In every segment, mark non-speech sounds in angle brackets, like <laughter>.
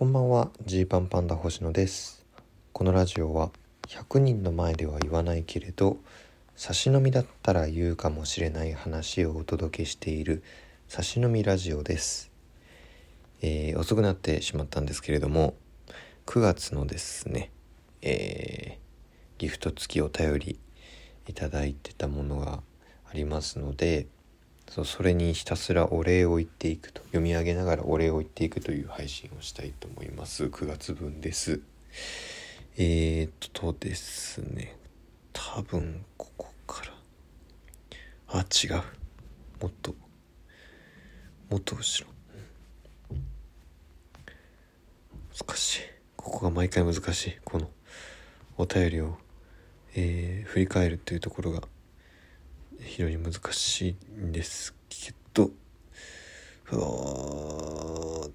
こんばんは。ジーパンパンダ星野です。このラジオは100人の前では言わないけれど差し飲みだったら言うかもしれない話をお届けしている差し飲みラジオです、えー、遅くなってしまったんですけれども9月のですね、えー、ギフト付きお便りいただいてたものがありますのでそうそれにひたすらお礼を言っていくと読み上げながらお礼を言っていくという配信をしたいと思います。9月分です。えー、っとですね。多分ここから。あ違う。もっと。もっと後ろ。難しい。ここが毎回難しい。このお便りを、えー、振り返るっていうところが非常に難しいんですけどうわー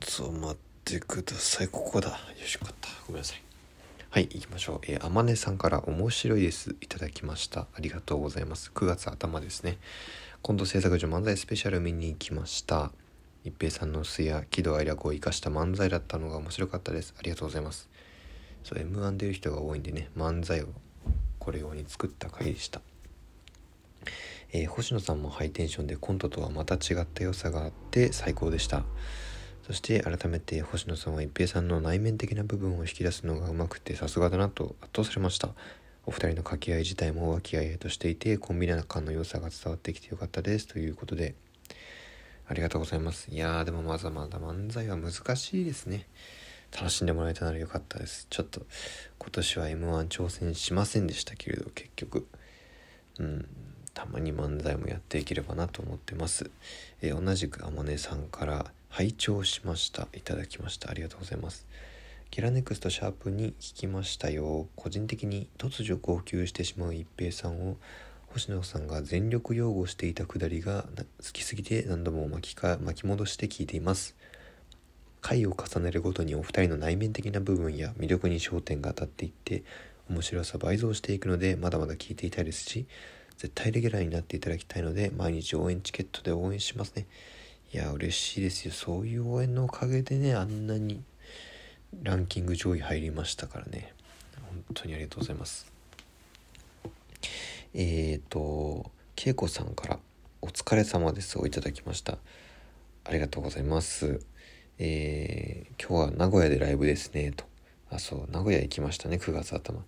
ちょ待ってください。ここだ。よしよかった。ごめんなさい。はい行きましょう。えー、あまねさんから面白いです。いただきました。ありがとうございます。9月頭ですね。今度制作所漫才スペシャル見に行きました。一平さんの素や喜怒哀楽を生かした漫才だったのが面白かったです。ありがとうございます。そう M1 出る人が多いんでね漫才をこれ用に作った回でした。えー、星野さんもハイテンションでコントとはまた違った良さがあって最高でした。そして改めて星野さんは一平さんの内面的な部分を引き出すのがうまくてさすがだなと圧倒されました。お二人の掛け合い自体も和気あいあいとしていてコンビナ感の良さが伝わってきてよかったです。ということでありがとうございます。いやーでもまだまだ漫才は難しいですね。楽しんでもらえたならよかったです。ちょっと今年は m 1挑戦しませんでしたけれど結局。うん。たまに漫才もやっていければなと思ってます、えー、同じくあまねさんから拝聴しました。いただきました。ありがとうございます。ゲラネクストシャープに聞きましたよ。個人的に突如号泣してしまう一平さんを星野さんが全力擁護していたくだりが好きすぎて何度も巻きか巻き戻して聞いています。回を重ねるごとにお二人の内面的な部分や魅力に焦点が当たっていって面白さ倍増していくのでまだまだ聞いていたいですし絶対レギュラーになっていただきたいので毎日応援チケットで応援しますね。いや嬉しいですよ。そういう応援のおかげでねあんなにランキング上位入りましたからね。本当にありがとうございます。えっ、ー、と恵子さんから「お疲れ様です」をいただきました。ありがとうございます。えー、今日は名古屋でライブですねと。あそう名古屋行きましたね9月頭。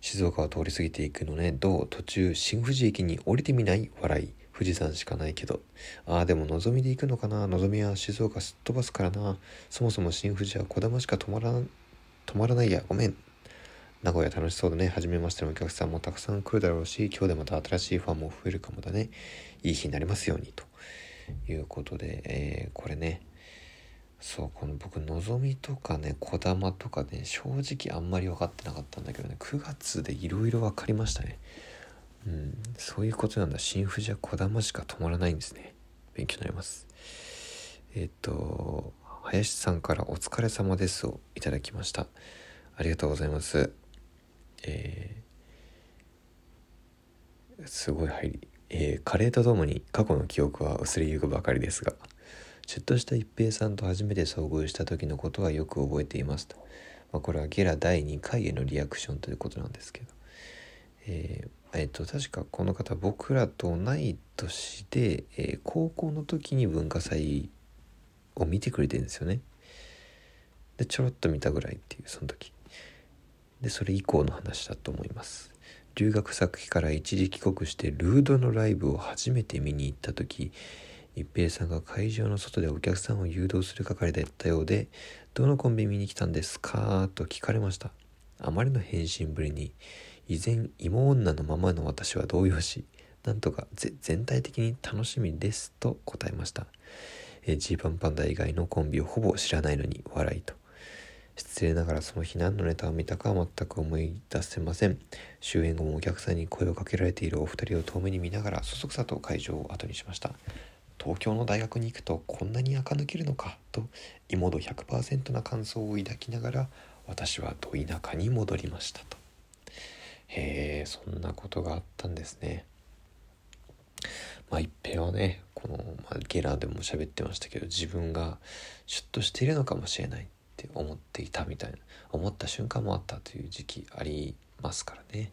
静岡を通り過ぎていくのね。どう？途中新富士駅に降りてみない？笑い。富士山しかないけど。ああでものぞみで行くのかな？のぞみは静岡すっ飛ばすからな。そもそも新富士はこだましか止まら止まらないや。ごめん。名古屋楽しそうだね。初めましてのお客さんもたくさん来るだろうし今日でまた新しいファンも増えるかもだね。いい日になりますように。ということで、えー、これね。そうこの僕のぞみとかねこだまとかね正直あんまり分かってなかったんだけどね9月でいろいろ分かりましたね。うんそういうことなんだ。新富士はこだましか止まらないんですね。勉強になります。えっ、と林さんから「お疲れ様です」をいただきました。ありがとうございます。えー、すごい入り。えー、カレーとともに過去の記憶は薄れゆくばかりですが。シュッとした一平さんと初めて遭遇した時のことはよく覚えていますと。まあ、これはゲラ第2回へのリアクションということなんですけど。えー、えー、と確かこの方僕らと同い年で、えー、高校の時に文化祭を見てくれてるんですよね。でちょろっと見たぐらいっていうその時。でそれ以降の話だと思います。留学先から一時帰国してルードのライブを初めて見に行った時一平さんが会場の外でお客さんを誘導する係だったようで「どのコンビ見に来たんですか?」と聞かれましたあまりの返信ぶりに依然芋女のままの私は動揺しなんとか全体的に楽しみですと答えましたジーパンパンダ以外のコンビをほぼ知らないのに笑いと失礼ながらその日何のネタを見たかは全く思い出せません。終演後もお客さんに声をかけられているお二人を遠目に見ながらそそくさと会場を後にしました。東京の大学に行くとこんなに垢抜けるのかと妹100%な感想を抱きながら私はど田舎に戻りましたと。へえそんなことがあったんですね。まあ一平はねこの、まあ、ゲラーでも喋ってましたけど自分がシュッとしているのかもしれないって思っていたみたいな思った瞬間もあったという時期ありますからね。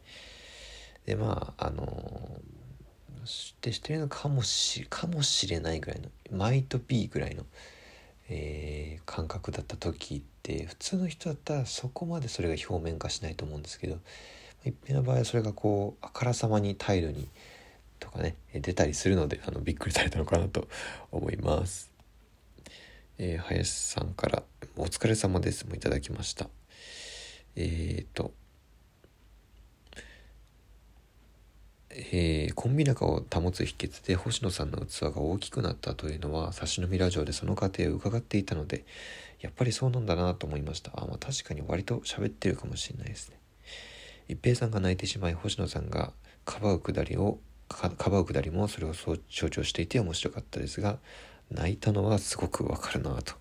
でまああのしてしてるのかもしかもしれないぐらいのマイト B ぐらいの、えー、感覚だった時って普通の人だったらそこまでそれが表面化しないと思うんですけど一平の場合はそれがこうあからさまに態度にとかね出たりするのであのびっくりされたのかなと <laughs> 思います。えー、林さんから「お疲れ様です」もいただきました。えっ、とえー、コンビ仲を保つ秘訣で星野さんの器が大きくなったというのは差し飲みラジオでその過程を伺っていたのでやっぱりそうなんだなと思いました。あまあ確かに割と喋ってるかもしれないですね。一平さんが泣いてしまい星野さんがかばうくだりをかばうくだりもそれを象徴していて面白かったですが泣いたのはすごくわかるなと。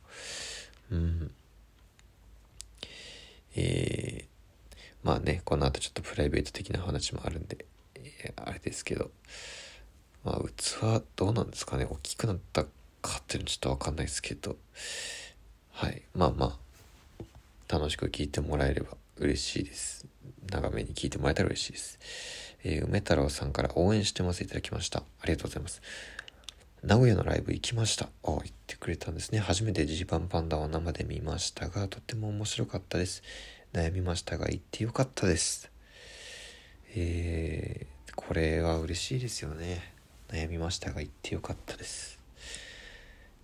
うん。えー、まあねこの後ちょっとプライベート的な話もあるんで。あれですけど、まあ、器どうなんですかね大きくなったかっていうのちょっとわかんないですけど、はい。まあまあ、楽しく聞いてもらえれば嬉しいです。長めに聞いてもらえたら嬉しいです。えー、梅太郎さんから応援してますいただきました。ありがとうございます。名古屋のライブ行きました。ああ、行ってくれたんですね。初めてジーパンパンダを生で見ましたが、とても面白かったです。悩みましたが、行ってよかったです。え、これは嬉しいですよね。悩みましたが行ってよかったです。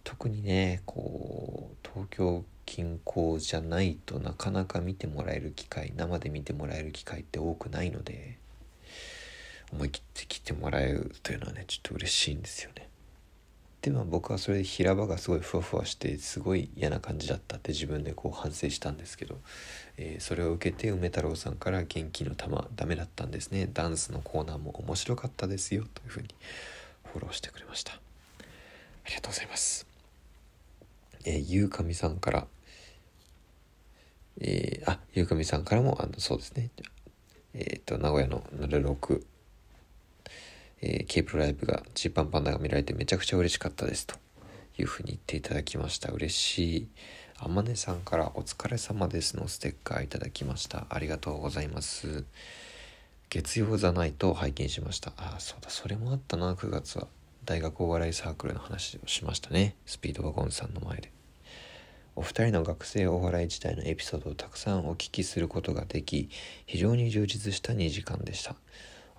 特にねこう東京近郊じゃないとなかなか見てもらえる機会生で見てもらえる機会って多くないので思い切って来てもらえるというのはねちょっと嬉しいんですよね。でも僕はそれで平場がすごいふわふわしてすごい嫌な感じだったって自分でこう反省したんですけど、えー、それを受けて梅太郎さんから元気の玉ダメだったんですね。ダンスのコーナーも面白かったですよというふうにフォローしてくれました。ありがとうございます。えー、ゆうかみさんからえー、あゆうかみさんからもあのそうですね。えっ、ー、と名古屋の06えー、ケープライブがジーパンパンダが見られてめちゃくちゃ嬉しかったですと。いうふうに言っていただきました。嬉しい。あまねさんからお疲れ様ですのステッカーいただきました。ありがとうございます。月曜ザナイトを拝見しました。あそうだ。それもあったな。9月は。大学お笑いサークルの話をしましたね。スピードワゴンさんの前で。お二人の学生お笑い時代のエピソードをたくさんお聞きすることができ非常に充実した2時間でした。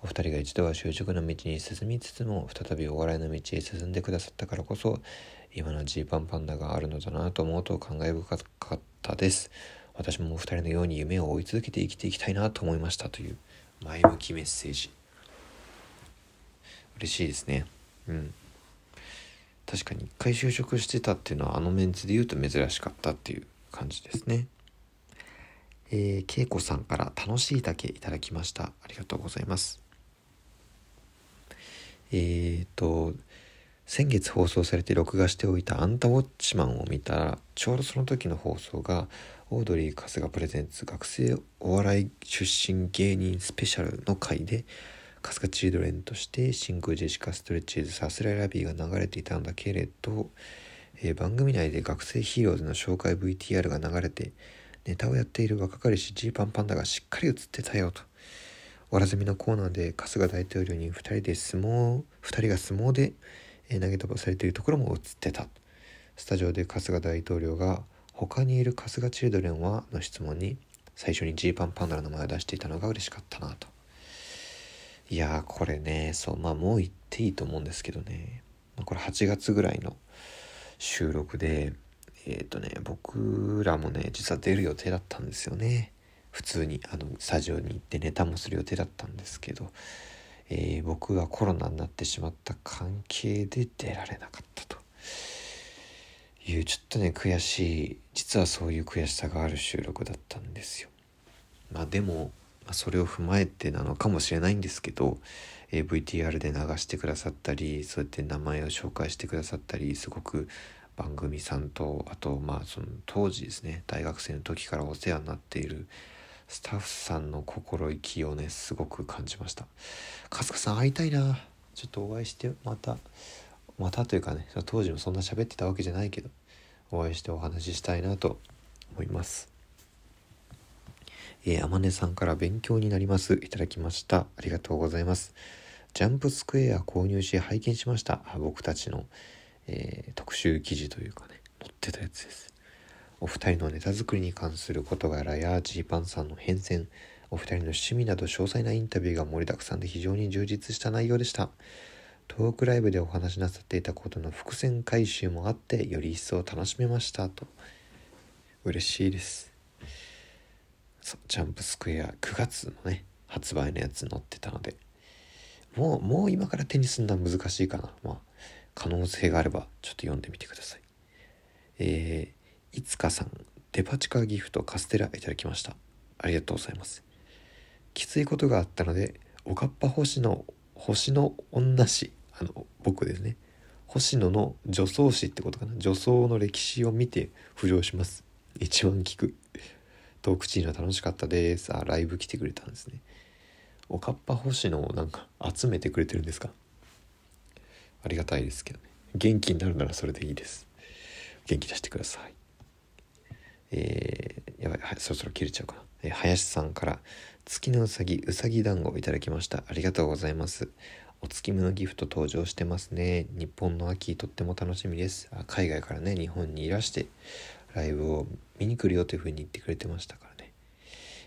お二人が一度は就職の道に進みつつも再びお笑いの道へ進んでくださったからこそ今のジーパンパンダがあるのだなと思うと感慨深かったです。私もお二人のように夢を追い続けて生きていきたいなと思いましたという前向きメッセージ。嬉しいですね。うん。確かに一回就職してたっていうのはあのメンツで言うと珍しかったっていう感じですね。えー、恵子さんから楽しいだけいただきました。ありがとうございます。えっ、と先月放送されて録画しておいた「アンタウォッチマン」を見たらちょうどその時の放送がオードリー春日プレゼンツ学生お笑い出身芸人スペシャルの回で春日チードレンとして真空ジェシカストレッチーズさすらいラビーが流れていたんだけれど、えー、番組内で学生ヒーローズの紹介 VTR が流れてネタをやっている若かりしジーパンパンダがしっかり映ってたよと。わらずみのコーナーで春日大統領に2人で相撲2人が相撲で投げ飛ばされているところも映ってた。スタジオで春日大統領が「他にいる春日チルドレンは?」の質問に最初にジーパンパンダの名前を出していたのが嬉しかったなと。いやーこれねそうまあもう言っていいと思うんですけどね。これ8月ぐらいの収録でえっ、ー、とね僕らもね実は出る予定だったんですよね。普通にあのスタジオに行ってネタもする予定だったんですけど、えー、僕がコロナになってしまった関係で出られなかったというちょっとね悔しい実はそういう悔しさがある収録だったんですよ。まあでも、それを踏まえてなのかもしれないんですけど、えー、VTR で流してくださったりそうやって名前を紹介してくださったりすごく番組さんとあとまあその当時ですね大学生の時からお世話になっているスタッフさんの心意気をねすごく感じました。春日さん会いたいな。ちょっとお会いしてまたまたというかね当時もそんな喋ってたわけじゃないけどお会いしてお話ししたいなと思います。えー、天音さんから勉強になります。いただきました。ありがとうございます。ジャンプスクエア購入し拝見しました。僕たちの、えー、特集記事というかね載ってたやつです。お二人のネタ作りに関する事柄やジーパンさんの変遷お二人の趣味など詳細なインタビューが盛りだくさんで非常に充実した内容でした。トークライブでお話しなさっていたことの伏線回収もあってより一層楽しめました。と嬉しいです。ジャンプスクエア9月のね発売のやつ載ってたので。もうもう今から手にすんのは難しいかな。まあ可能性があればちょっと読んでみてください。えー、いつかさんデパ地下ギフトカステラいただきました。ありがとうございます。きついことがあったのでおかっぱ星の星の女史あの僕ですね。星野の女装史ってことかな。女装の歴史を見て浮上します。一番聞く。トークチーム楽しかったです。あライブ来てくれたんですね。おかっぱ星野をなんか集めてくれてるんですか？ありがたいですけどね。元気になるならそれでいいです。元気出してください。えー、やばい、そろそろ切れちゃうかな、えー、林さんから月のうさぎうさぎ団子をいただきました。ありがとうございます。お月見のギフト登場してますね。日本の秋とっても楽しみです。あ海外からね日本にいらしてライブを見に来るよというふうに言ってくれてましたからね、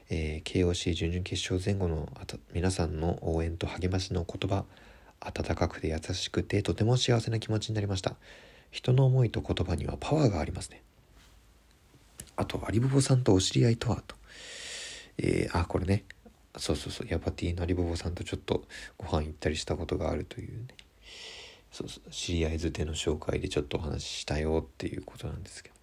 えー、KOC 準々決勝前後のあた皆さんの応援と励ましの言葉温かくて優しくてとても幸せな気持ちになりました。人の思いと言葉にはパワーがありますね。あとアリボボさんとお知り合いとはと。えー、あこれね。そうそうそう。ヤバティのアリボボさんとちょっとご飯行ったりしたことがあるというね。そうそう。知り合いづての紹介でちょっとお話ししたよっていうことなんですけど。